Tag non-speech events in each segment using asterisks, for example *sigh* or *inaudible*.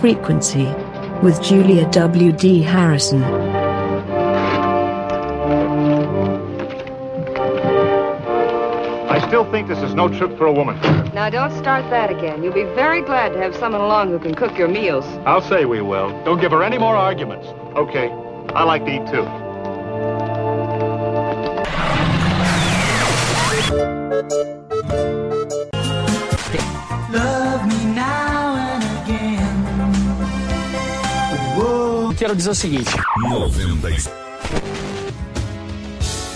Frequency with Julia W.D. Harrison. I still think this is no trip for a woman. Now, don't start that again. You'll be very glad to have someone along who can cook your meals. I'll say we will. Don't give her any more arguments. Okay. I like to eat too. Love Quero dizer o seguinte. 90 e-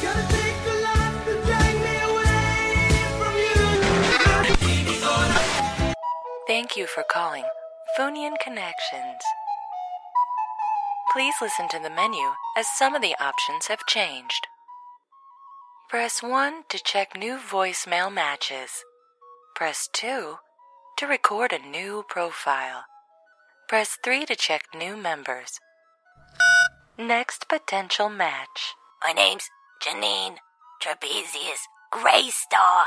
Gotta take a lot to drag me away from you. Thank you for calling Phonian Connections. Please listen to the menu as some of the options have changed. Press 1 to check new voicemail matches. Press 2 to record a new profile. Press 3 to check new members. Next potential match. My name's Janine Trapezius Greystar,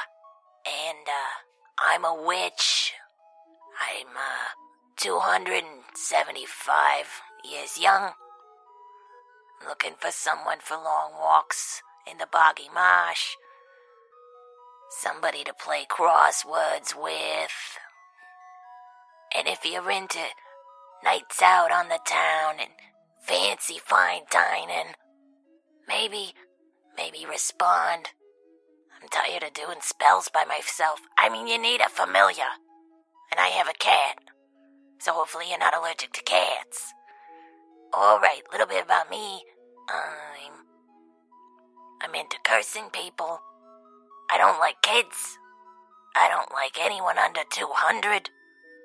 and uh, I'm a witch. I'm uh, 275 years young. Looking for someone for long walks in the boggy marsh. Somebody to play crosswords with. And if you're into nights out on the town and fancy fine dining, maybe, maybe respond. I'm tired of doing spells by myself. I mean, you need a familiar. And I have a cat. So hopefully you're not allergic to cats. Alright, little bit about me. I'm. I'm into cursing people. I don't like kids. I don't like anyone under 200.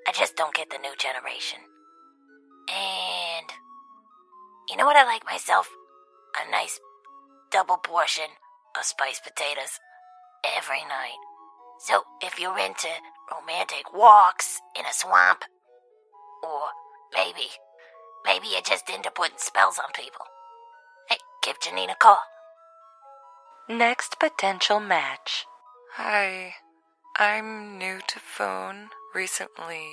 I just don't get the new generation. And. You know what I like myself? A nice double portion of spiced potatoes every night. So if you're into romantic walks in a swamp, or maybe, maybe you're just into putting spells on people, hey, give Janine a call. Next potential match. Hi, I'm new to phone. Recently,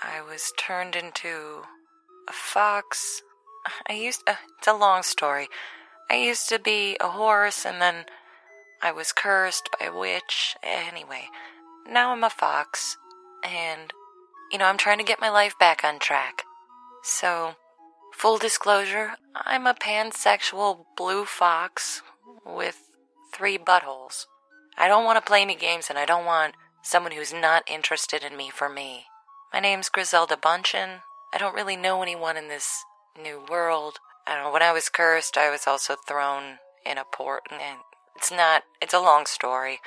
I was turned into a fox. I used. Uh, it's a long story. I used to be a horse, and then I was cursed by a witch. Anyway, now I'm a fox, and you know I'm trying to get my life back on track. So, full disclosure, I'm a pansexual blue fox with three buttholes. I don't want to play any games, and I don't want someone who's not interested in me for me. My name's Griselda Bunchen. I don't really know anyone in this new world. I don't know. When I was cursed, I was also thrown in a port, and it's not. It's a long story.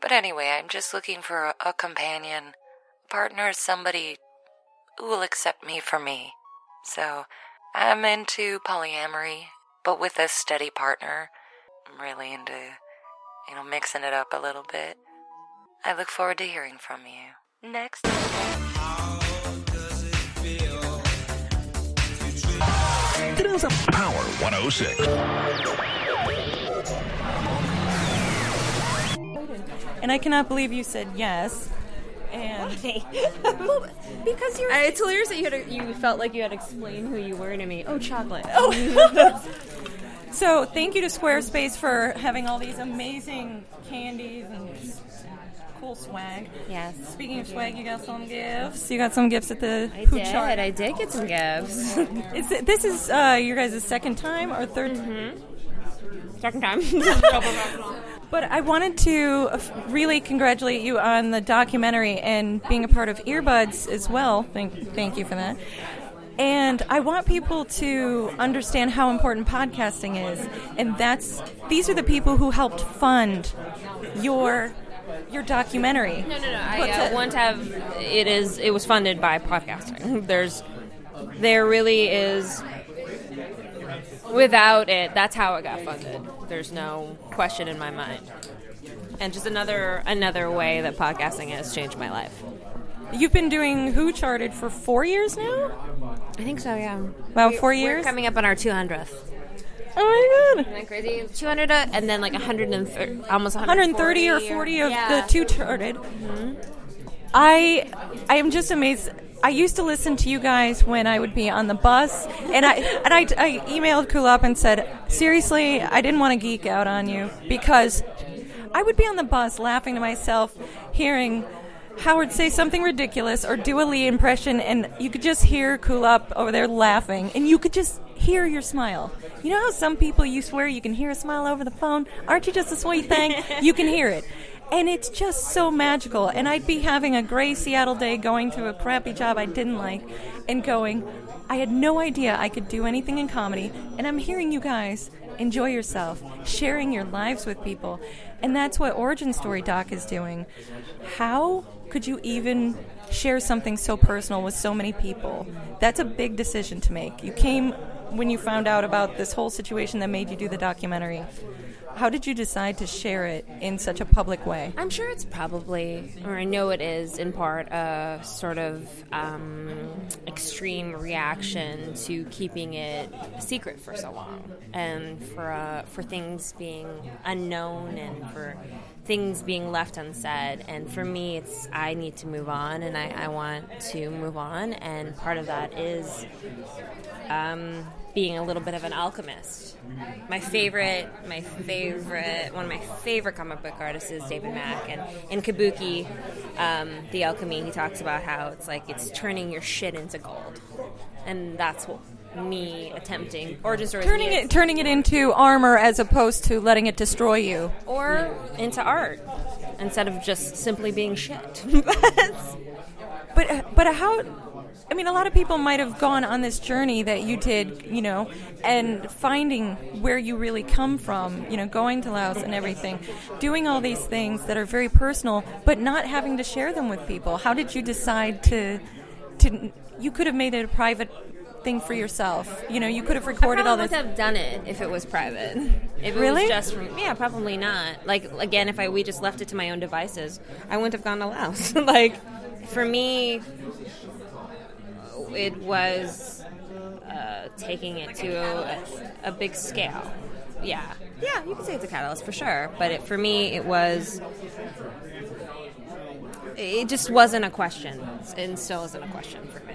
But anyway, I'm just looking for a, a companion, a partner, somebody who will accept me for me. So, I'm into polyamory, but with a steady partner. I'm really into, you know, mixing it up a little bit. I look forward to hearing from you. Next. Transa Power 106. And I cannot believe you said yes. And *laughs* well, because you're. it's hilarious that you had to, you felt like you had to explain who you were to me. Oh, chocolate. Oh. *laughs* so thank you to Squarespace for having all these amazing candies and cool swag. Yes. Speaking of swag, you got some gifts. You got some gifts at the I did. I did get some gifts. *laughs* Is it, this is uh, your guys' second time or 3rd Mm-hmm. Second time. *laughs* *laughs* But I wanted to really congratulate you on the documentary and being a part of Earbuds as well. Thank, thank you for that. And I want people to understand how important podcasting is, and that's these are the people who helped fund your your documentary. No, no, no. I What's uh, want to have it is it was funded by podcasting. There's there really is without it, that's how it got funded. There's no question in my mind. And just another another way that podcasting has changed my life. You've been doing Who Charted for four years now? I think so, yeah. About We- four we're years? coming up on our 200th. Oh my god. Isn't that crazy? 200 uh, and then like 130, almost 130 or 40 of yeah. the two charted. I I am just amazed. I used to listen to you guys when I would be on the bus, and I *laughs* and I, I emailed Kulap and said, seriously, I didn't want to geek out on you because I would be on the bus laughing to myself, hearing Howard say something ridiculous or do a Lee impression, and you could just hear Kulap over there laughing, and you could just hear your smile. You know how some people you swear you can hear a smile over the phone? Aren't you just a sweet thing? *laughs* you can hear it. And it's just so magical. And I'd be having a gray Seattle day going to a crappy job I didn't like and going, I had no idea I could do anything in comedy. And I'm hearing you guys enjoy yourself, sharing your lives with people. And that's what Origin Story Doc is doing. How could you even share something so personal with so many people? That's a big decision to make. You came when you found out about this whole situation that made you do the documentary. How did you decide to share it in such a public way? I'm sure it's probably, or I know it is, in part a sort of um, extreme reaction to keeping it secret for so long, and for uh, for things being unknown, and for things being left unsaid. And for me, it's I need to move on, and I, I want to move on, and part of that is um, being a little bit of an alchemist. My favorite, my favorite, one of my favorite comic book artists is David Mack, and in Kabuki, um, The Alchemy, he talks about how it's like it's turning your shit into gold, and that's what me attempting origin stories Turning it, turning it into armor as opposed to letting it destroy you. or into art instead of just simply being shit. *laughs* But but how? I mean, a lot of people might have gone on this journey that you did, you know, and finding where you really come from, you know, going to Laos and everything, doing all these things that are very personal, but not having to share them with people. How did you decide to to? You could have made it a private thing for yourself. You know, you could have recorded all this. would have done it if it was private. If it Really? was just from yeah, probably not. Like again, if I we just left it to my own devices, I wouldn't have gone to Laos. *laughs* like for me, it was uh, taking it to a, a big scale. Yeah, yeah, you could say it's a catalyst for sure. But it, for me, it was. It just wasn't a question, and still isn't a question for me.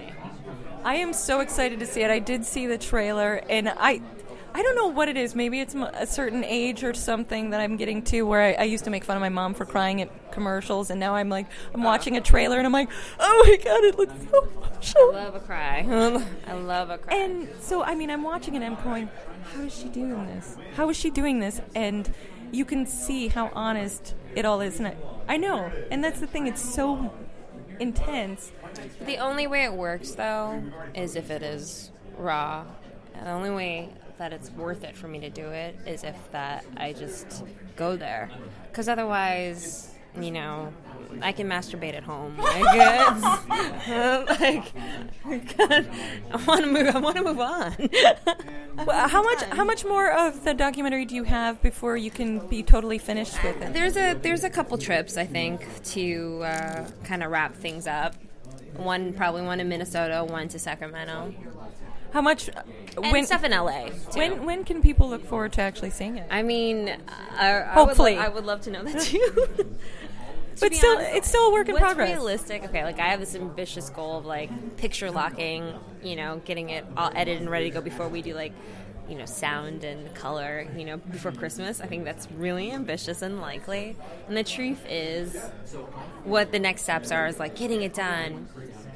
I am so excited to see it. I did see the trailer, and I, I don't know what it is. Maybe it's a certain age or something that I'm getting to where I, I used to make fun of my mom for crying at commercials, and now I'm like, I'm uh-huh. watching a trailer, and I'm like, oh my god, it looks so I love a cry. *laughs* Um, I love a cry. And so, I mean, I'm watching it, and I'm going, how is she doing this? How is she doing this? And you can see how honest it all is. And I, I know, and that's the thing. It's so intense. The only way it works, though, is if it is raw. The only way that it's worth it for me to do it is if that I just go there. Because otherwise, you know, I can masturbate at home. *laughs* Like, it's, *laughs* like I want to move. I want to move on. Well, how much? How much more of the documentary do you have before you can be totally finished with it? There's a there's a couple trips I think to uh, kind of wrap things up. One probably one in Minnesota, one to Sacramento, How much? and stuff in LA. Too. When when can people look forward to actually seeing it? I mean, I, I Hopefully. would, lo- I would love to know that too. *laughs* But still, honest, it's still a work in what's progress. realistic? Okay, like I have this ambitious goal of like picture locking, you know, getting it all edited and ready to go before we do like, you know, sound and color, you know, before Christmas. I think that's really ambitious and likely. And the truth is, what the next steps are is like getting it done.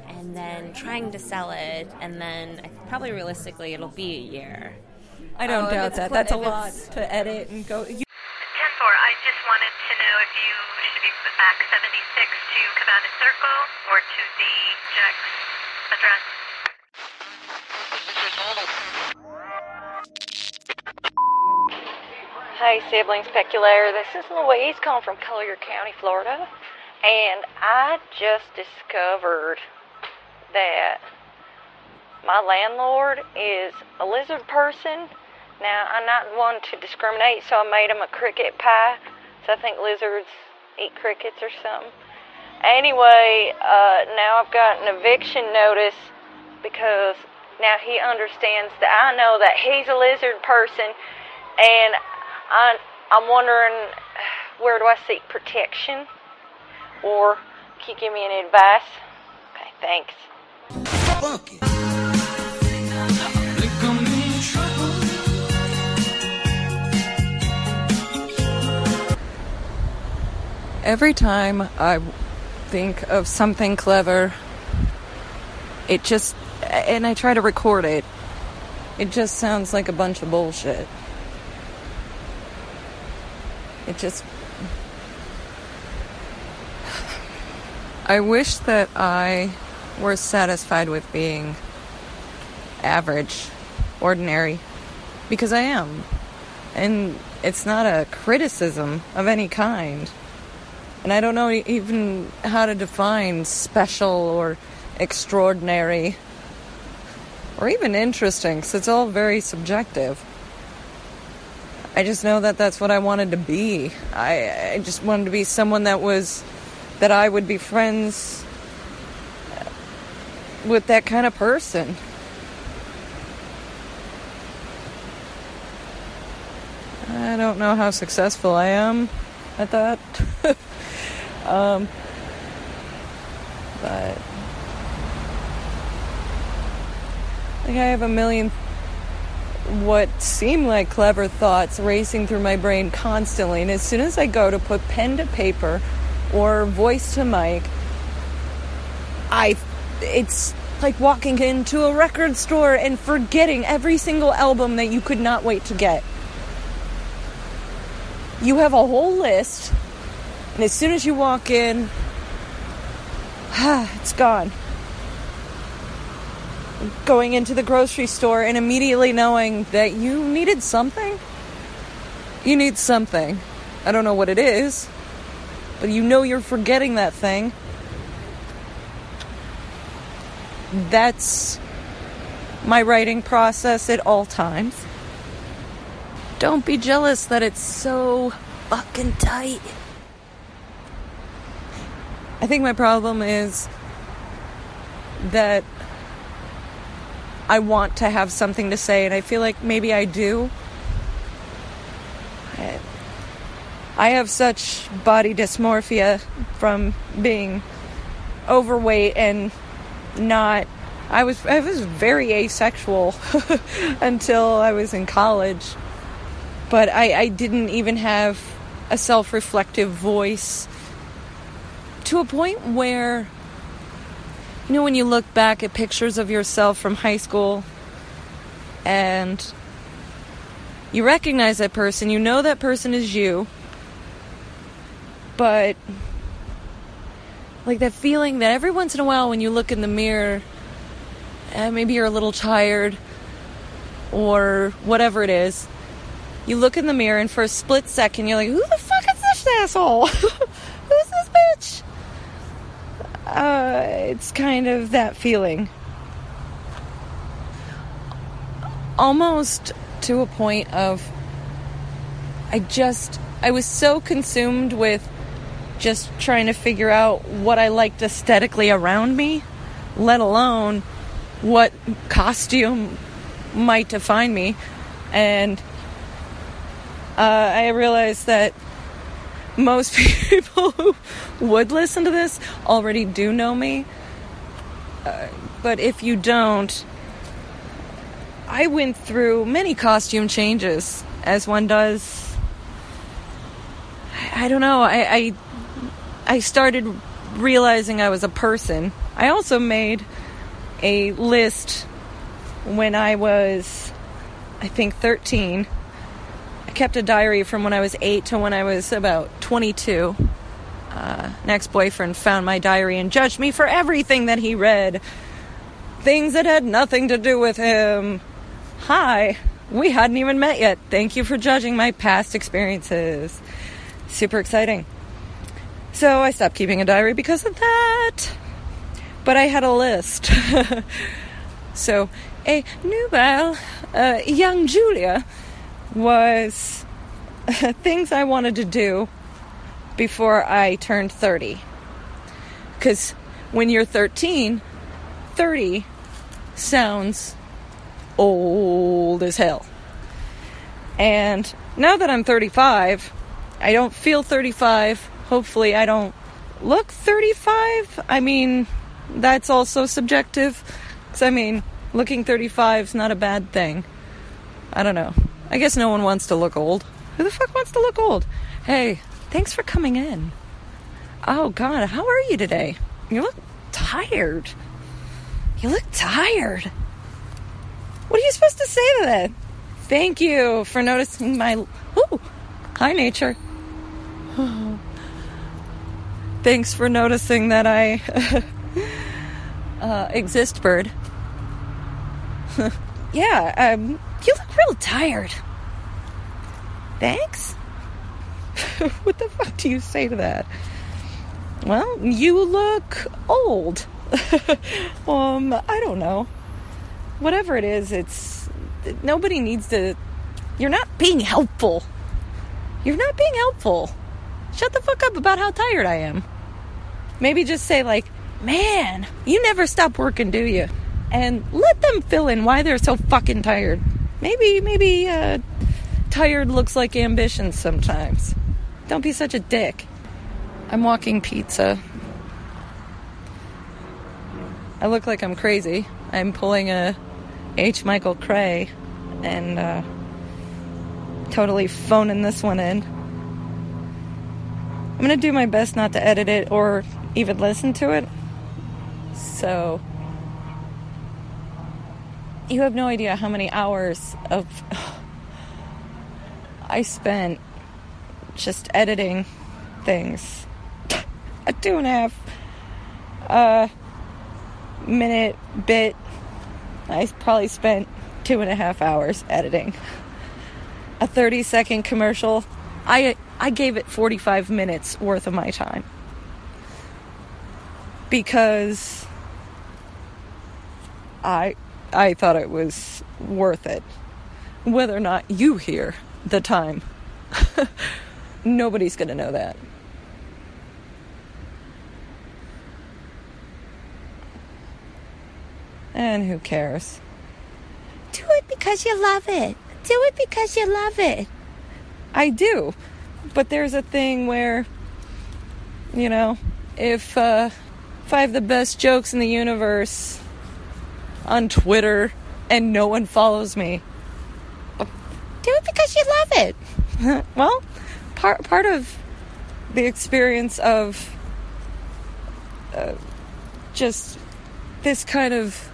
And then trying to sell it, and then probably realistically it'll be a year. I don't Oh, doubt that. That's a lot to edit and go. You, 10 I just wanted to know if you should be back 76 to Cabana Circle or to the address. Hey, siblings peculiar. This is Louise calling from Collier County, Florida. And I just discovered that my landlord is a lizard person Now, I'm not one to discriminate, so I made him a cricket pie. So I think lizards eat crickets or something. Anyway, uh, now I've got an eviction notice because now he understands that I know that he's a lizard person, and I, I'm wondering *sighs* where do I seek protection, or can you give me any advice? Okay, thanks. Every time I think of something clever, it just, and I try to record it, it just sounds like a bunch of bullshit. It just. I wish that I were satisfied with being average, ordinary, because I am. And it's not a criticism of any kind. And I don't know even how to define special or extraordinary or even interesting, because it's all very subjective. I just know that that's what I wanted to be. I, I just wanted to be someone that was, that I would be friends with that kind of person. I don't know how successful I am at that. *laughs* um, but like I have a million what seem like clever thoughts racing through my brain constantly, and as soon as I go to put pen to paper or voice to mic, I it's like walking into a record store and forgetting every single album that you could not wait to get. You have a whole list, and as soon as you walk in, *sighs* it's gone. Going into the grocery store and immediately knowing that you needed something. You need something. I don't know what it is, but you know you're forgetting that thing. That's my writing process at all times. Don't be jealous that it's so fucking tight. I think my problem is that I want to have something to say, and I feel like maybe I do. I- have such body dysmorphia from being overweight and not. I was I was very asexual *laughs* until I was in college, but I, I didn't even have a self-reflective voice to a point where you know when you look back at pictures of yourself from high school and you recognize that person, you know that person is you, but like that feeling that every once in a while when you look in the mirror, and maybe you're a little tired or whatever it is, you look in the mirror and for a split second you're like, who the fuck is this asshole? *laughs* Who's this bitch? Uh, it's kind of that feeling. Almost to a point of, I just, I was so consumed with just trying to figure out what I liked aesthetically around me, let alone what costume might define me. And uh, I realized that most *laughs* people who would listen to this already do know me. Uh, but if you don't, I went through many costume changes, as one does. I, I don't know. I, I I started realizing I was a person. I also made a list when I was, I think, 13. I kept a diary from when I was 8 to when I was about 22. Uh, ex boyfriend found my diary and judged me for everything that he read. Things that had nothing to do with him. Hi, we hadn't even met yet. Thank you for judging my past experiences. Super exciting. So I stopped keeping a diary because of that. But I had a list. *laughs* so a nouvelle, uh, young Julia, was *laughs* things I wanted to do before I turned 30. Because when you're 13, 30 sounds old as hell. And now that I'm 35, I don't feel 35. Hopefully, I don't look 35. I mean, that's also subjective. Because, I mean, looking 35 is not a bad thing. I don't know. I guess no one wants to look old. Who the fuck wants to look old? Hey, thanks for coming in. Oh, God, how are you today? You look tired. You look tired. What are you supposed to say to that? Thank you for noticing my. Ooh, hi, nature. *sighs* Thanks for noticing that I *laughs* uh, exist, bird. *laughs* yeah, um, you real tired. Thanks? *laughs* what the fuck do you say to that? Well, you look old. *laughs* um, I don't know. Whatever it is, it's nobody needs to. You're not being helpful. You're not being helpful. Shut the fuck up about how tired I am. Maybe just say like, "Man, you never stop working, do you?" And let them fill in why they're so fucking tired. Maybe, maybe uh, tired looks like ambition sometimes. Don't be such a dick. I'm walking pizza. I look like I'm crazy. I'm pulling a H. Michael Cray and uh, totally phoning this one in. I'm gonna do my best not to edit it or even listen to it. So, you have no idea how many hours of *sighs* I spent just editing things. a two and a half uh, minute bit. I probably spent two and a half hours editing. A 30 second commercial. I I gave it 45 minutes worth of my time. Because I I thought it was worth it. Whether or not you hear the time. *laughs* Nobody's going to know that. And who cares? Do it because you love it. Do it because you love it. I do. But there's a thing where, you know, if, uh, if I have the best jokes in the universe on Twitter and no one follows me, do it because you love it. *laughs* well, part part of the experience of uh, just this kind of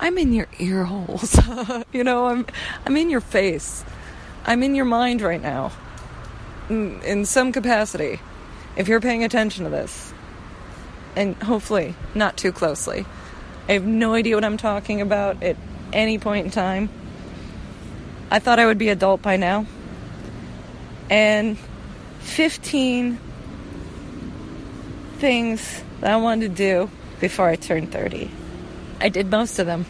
I'm in your ear holes. *laughs* you know, I'm I'm in your face. I'm in your mind right now. In, in some capacity. If you're paying attention to this. And hopefully not too closely. I have no idea what I'm talking about at any point in time. I thought I would be adult by now. And 15 things that I wanted to do before I turned 30. I did most of them.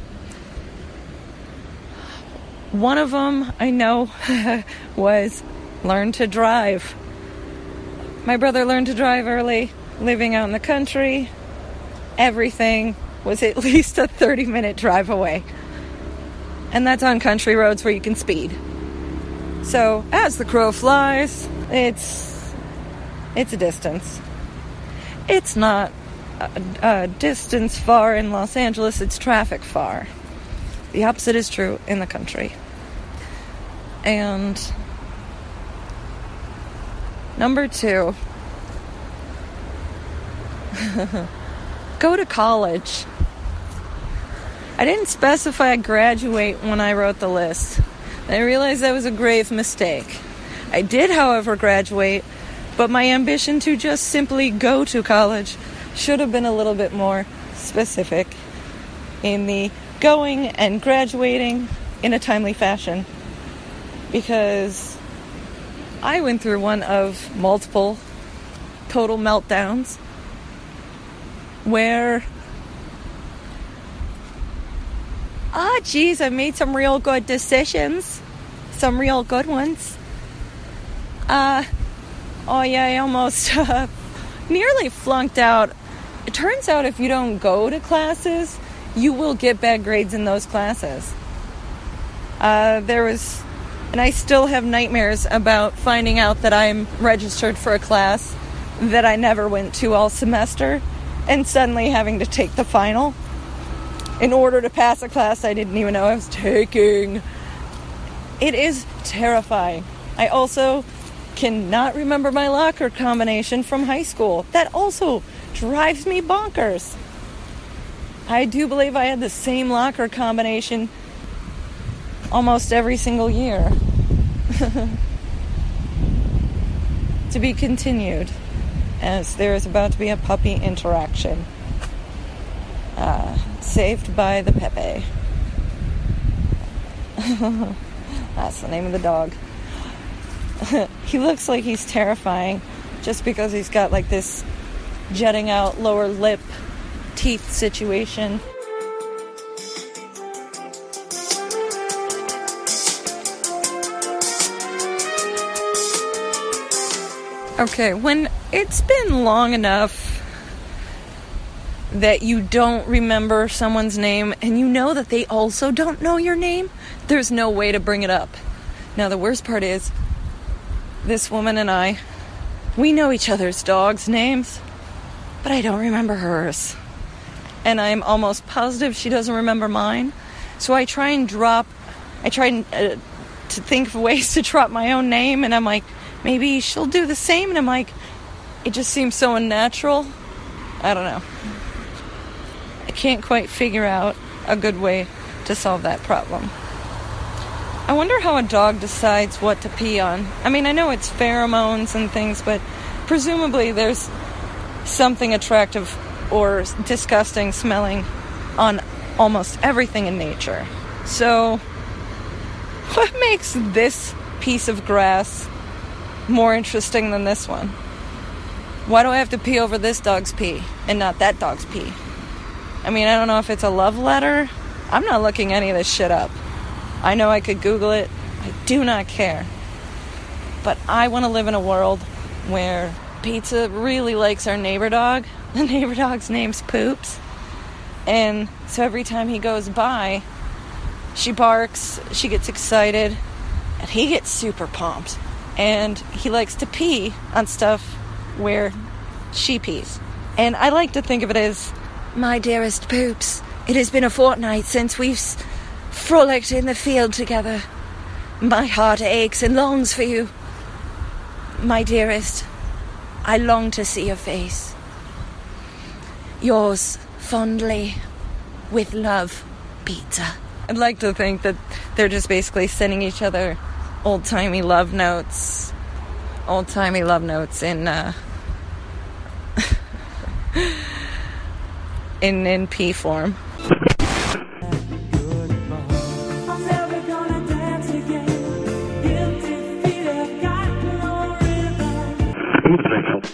One of them I know *laughs* was learn to drive. My brother learned to drive early, living out in the country. Everything was at *laughs* least a 30 minute drive away. And that's on country roads where you can speed. So, as the crow flies, it's it's a distance. It's not a, a distance far in Los Angeles, it's traffic far. The opposite is true in the country. And number 2 *laughs* go to college. I didn't specify graduate when I wrote the list. I realized that was a grave mistake. I did, however, graduate, but my ambition to just simply go to college should have been a little bit more specific in the going and graduating in a timely fashion because I went through one of multiple total meltdowns where oh geez i made some real good decisions some real good ones. Uh, oh yeah, I almost *laughs* uh, nearly flunked out. It turns out if you don't go to classes, you will get bad grades in those classes. Uh, there was, and I still have nightmares about finding out that I'm registered for a class that I never went to all semester and suddenly having to take the final in order to pass a class I didn't even know I was taking. It is terrifying. I also cannot remember my locker combination from high school. That also drives me bonkers. I do believe I had the same locker combination almost every single year. *laughs* to be continued, as there is about to be a puppy interaction. Uh, saved by the Pepe. *laughs* That's the name of the dog. *laughs* he looks like he's terrifying just because he's got like this jutting out lower lip teeth situation. Okay, when it's been long enough that you don't remember someone's name and you know that they also don't know your name, there's no way to bring it up. Now, the worst part is this woman and I, we know each other's dogs' names, but I don't remember hers. And I'm almost positive she doesn't remember mine. So I try and drop, I try and, uh, to think of ways *laughs* to drop my own name, and I'm like, maybe she'll do the same. And I'm like, it just seems so unnatural. I don't know. I can't quite figure out a good way to solve that problem. I wonder how a dog decides what to pee on. I mean, I know it's pheromones and things, but presumably there's something attractive or disgusting smelling on almost everything in nature. So, *laughs* what makes this piece of grass more interesting than this one? Why do I have to pee over this dog's pee and not that dog's pee? I mean, I don't know if it's a love letter. I'm not looking any of this shit up. I know I could Google it. I do not care. But I want to live in a world where Pizza really likes our neighbor dog. *laughs* The neighbor dog's name's Poops. And so every time he goes by, she barks, she gets excited, and he gets super pumped. And he likes to pee on stuff where she pees. And I like to think of it as my dearest Poops. It has been a fortnight since we've frolicked in the field together. My heart aches and longs for you. My dearest, I long to see your face. Yours fondly, with love, Pizza. I'd like to think that they're just basically sending each other old timey love notes. Old timey love notes in, uh, *laughs* in, in P form.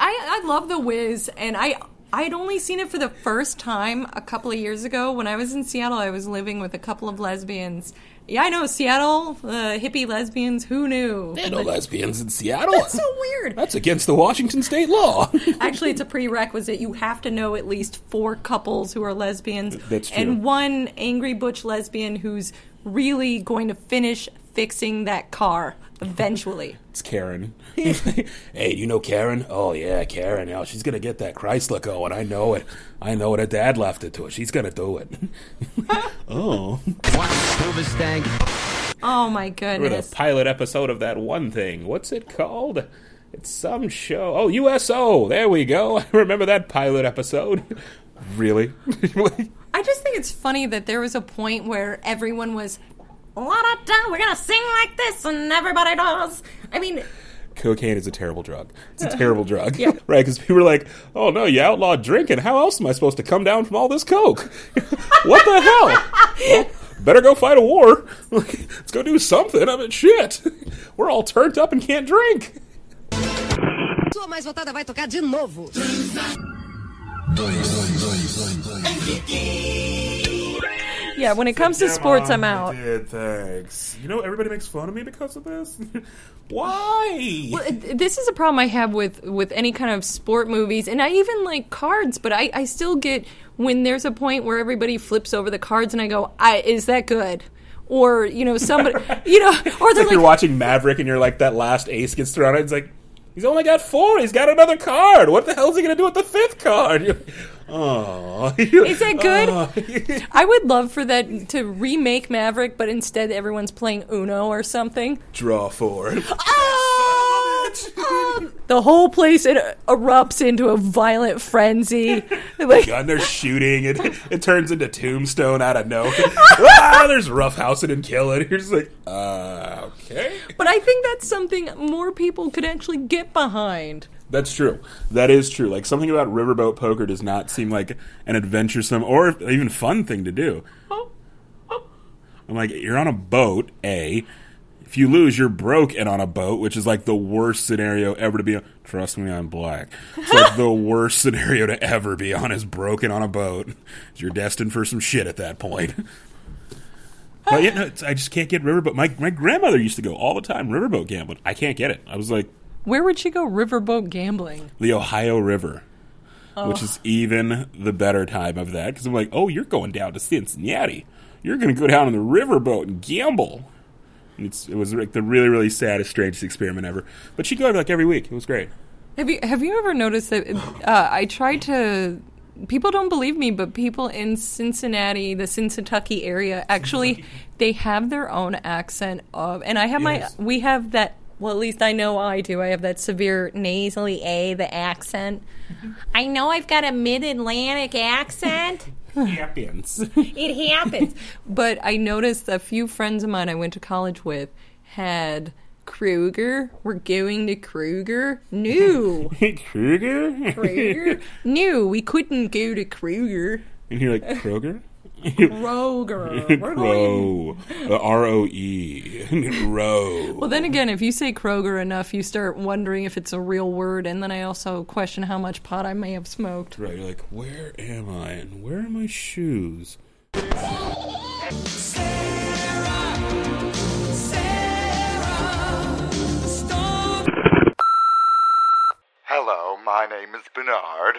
I, I love The Wiz, and I I'd only seen it for the first time a couple of years ago when I was in Seattle. I was living with a couple of lesbians. Yeah, I know Seattle, uh, hippie lesbians. Who knew? There are no lesbians in Seattle. That's so weird. *laughs* That's against the Washington state law. *laughs* Actually, it's a prerequisite. You have to know at least four couples who are lesbians, That's true. and one angry butch lesbian who's really going to finish fixing that car eventually. It's Karen. *laughs* hey, you know Karen? Oh yeah, Karen. Oh, she's gonna get that Chrysler going. I know it. I know it. Her dad left it to her. She's gonna do it. *laughs* oh. Oh my We're goodness. the pilot episode of that one thing. What's it called? It's some show. Oh, USO. There we go. I *laughs* remember that pilot episode. really? I just think it's funny that there was a point where everyone was, la da da, we're gonna sing like this, and everybody does. I mean, Cocaine is a terrible drug. It's a *laughs* terrible drug. Yeah. *laughs* right? Because people are like, oh no, you outlawed drinking. How else am I supposed to come down from all this coke? *laughs* what the hell? Well, better go fight a war. Let's go do something. I mean, shit. We're all turned up and can't drink. Sua mais votada vai tocar de novo. *laughs* Yeah, when it comes to sports, I'm I out. did, thanks. You know, everybody makes fun of me because of this. *laughs* Why? Well, this is a problem I have with with any kind of sport movies, and I even like cards. But I, I still get when there's a point where everybody flips over the cards, and I go, I, "Is that good?" Or you know, somebody, *laughs* you know, or It's they're like, like, you're watching Maverick and you're like that last ace gets thrown out. It's like he's only got four. He's got another card. What the hell is he going to do with the fifth card? You're like, oh, Is that good? *laughs* I would love for that to remake Maverick, but instead everyone's playing Uno or something. Draw four. *laughs* The whole place it erupts into a violent frenzy. *laughs* Like, and they're shooting. It it turns into Tombstone out of nowhere. ah, there's roughhousing and killing. You're just like, uh, okay. but I think that's something more people could actually get behind. That's true. That is true. Like something about riverboat poker does not seem like an adventuresome or even fun thing to do. I'm like, you're on a boat, A. If you lose, you're broke and on a boat, which is like the worst scenario ever to be on. Trust me, I'm black. It's like the *laughs* worst scenario to ever be on is broken on a boat. You're destined for some shit at that point. But yeah, no, it's, I just can't get riverboat. My my grandmother used to go all the time riverboat gambling. I can't get it. I was like, Where would she go riverboat gambling? the Ohio River, which Oh. is even the better time of that because I'm like, oh, you're going down to Cincinnati. You're going to go down on the riverboat and gamble. And it's, it was like the really, really saddest, strangest experiment ever. But she'd go like every week. It was great. Have you have you ever noticed that uh, I tried to? People don't believe me, but people in Cincinnati, the Cincinnati area, actually they have their own accent of, and I have Yes. my. We have that. Well, at least I know I do. I have that severe nasally a, the accent. Mm-hmm. I know I've got a mid-Atlantic accent. *laughs* It happens. it happens. But I noticed a few friends of mine I went to college with had Kruger. We're going to Kruger. No. *laughs* Kruger? Kruger? No, we couldn't go to Kruger. And you're like, Kroger? Kroger. We're. *laughs* Crow. Uh, R O E. *laughs* Row. Well, then again, if you say Kroger enough, you start wondering if it's a real word, and then I also question how much pot I may have smoked. Right, you're like, where am I and where are my shoes? Hello, my name is Bernard.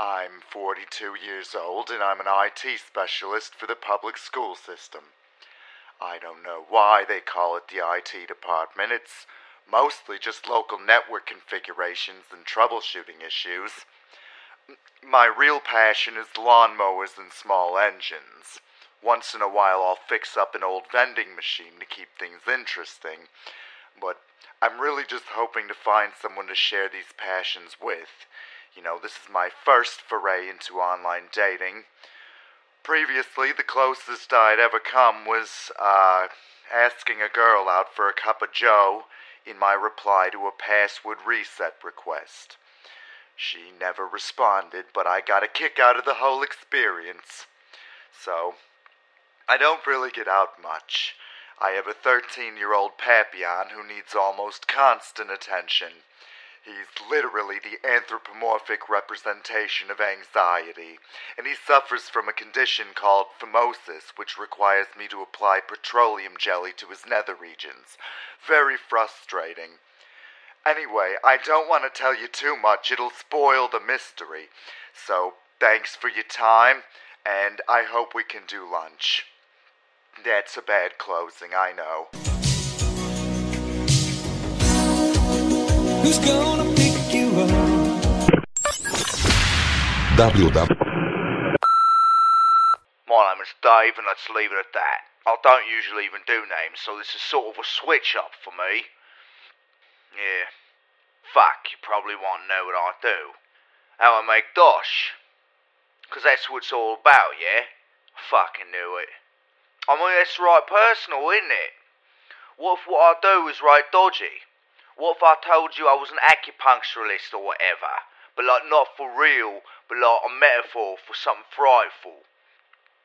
I'm 42 years old and I'm an IT specialist for the public school system. I don't know why they call it the IT department. It's mostly just local network configurations and troubleshooting issues. My real passion is lawnmowers and small engines. Once in a while, I'll fix up an old vending machine to keep things interesting, but I'm really just hoping to find someone to share these passions with. You know, this is my first foray into online dating. Previously, the closest I'd ever come was, uh, asking a girl out for a cup of joe in my reply to a password reset request. She never responded, but I got a kick out of the whole experience. So, I don't really get out much. I have a 13 year old Papillon who needs almost constant attention. He's literally the anthropomorphic representation of anxiety, and he suffers from a condition called phimosis, which requires me to apply petroleum jelly to his nether regions. Very frustrating. Anyway, I don't want to tell you too much, it'll spoil the mystery. So, thanks for your time, and I hope we can do lunch. That's a bad closing, I know. Who's gonna pick you up? www. My name is Dave, and let's leave it at that. I don't usually even do names, so this is sort of a switch up for me. Yeah. Fuck, you probably won't know what I do. How I make dosh. 'Cause that's what it's all about, yeah? Fucking knew it. I mean, that's right personal, isn't it? What if what I do is right dodgy? What if I told you I was an acupuncturist or whatever? But like not for real, but like a metaphor for something frightful.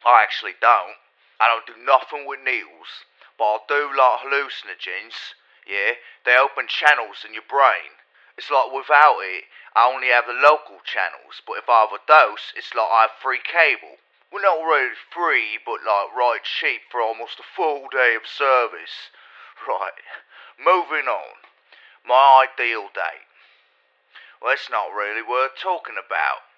I actually don't. I don't do nothing with needles, but I do like hallucinogens. Yeah, they open channels in your brain. It's like without it, I only have the local channels, but if I have a dose, it's like I have free cable. Well, not really free, but like right cheap for almost a full day of service. Right, moving on. My ideal date. Well, that's not really worth talking about.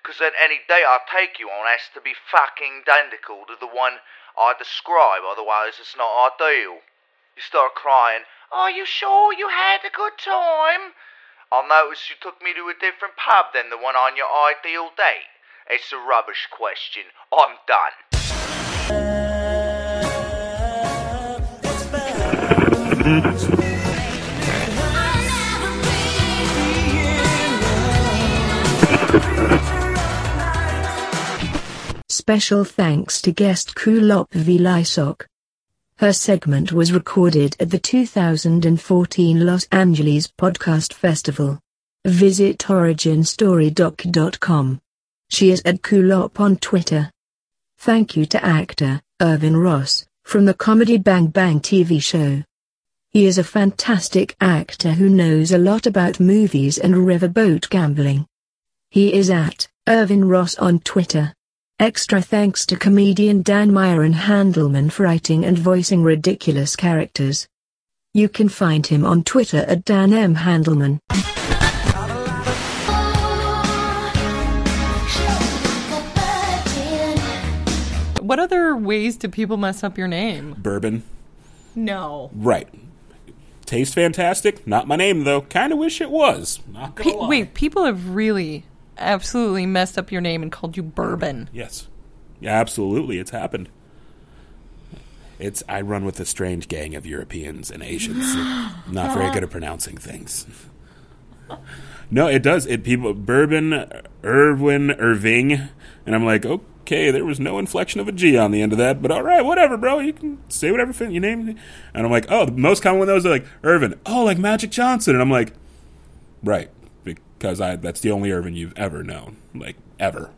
Because then any date I take you on has to be fucking identical to the one I describe, otherwise it's not ideal. You start crying, Are you sure you had a good time? I'll notice you took me to a different pub than the one on your ideal date. It's a rubbish question. I'm done. Special thanks to guest Kulap Vilaysack. Her segment was recorded at the 2014 Los Angeles Podcast Festival. Visit originstorydoc.com. She is at Kulap on Twitter. Thank you to actor Irvin Ross from the Comedy Bang Bang TV show. He is a fantastic actor who knows a lot about movies and riverboat gambling. He is at Irvin Ross on Twitter. Extra thanks to comedian Dan Myron Handelman for writing and voicing ridiculous characters. You can find him on Twitter at Dan M. Handelman. What other ways do people mess up your name? Bourbon. No. Right. Taste fantastic. Not my name though. Kind of wish it was. Not gonna Pe- lie. wait, people have really, absolutely messed up your name and called you Bourbon. Yes. Yeah, absolutely. It's happened. It's I run with a strange gang of Europeans and Asians. *gasps* not very good at pronouncing things. No, it does. It people Bourbon, Irwin, Irving, and I'm like, oh, okay, there was no inflection of a G on the end of that, but all right, whatever, bro. You can say whatever your name. And I'm like, oh, the most common one of those are like Irvin. Oh, like Magic Johnson, and I'm like, right, because I that's the only Irvin you've ever known, like ever.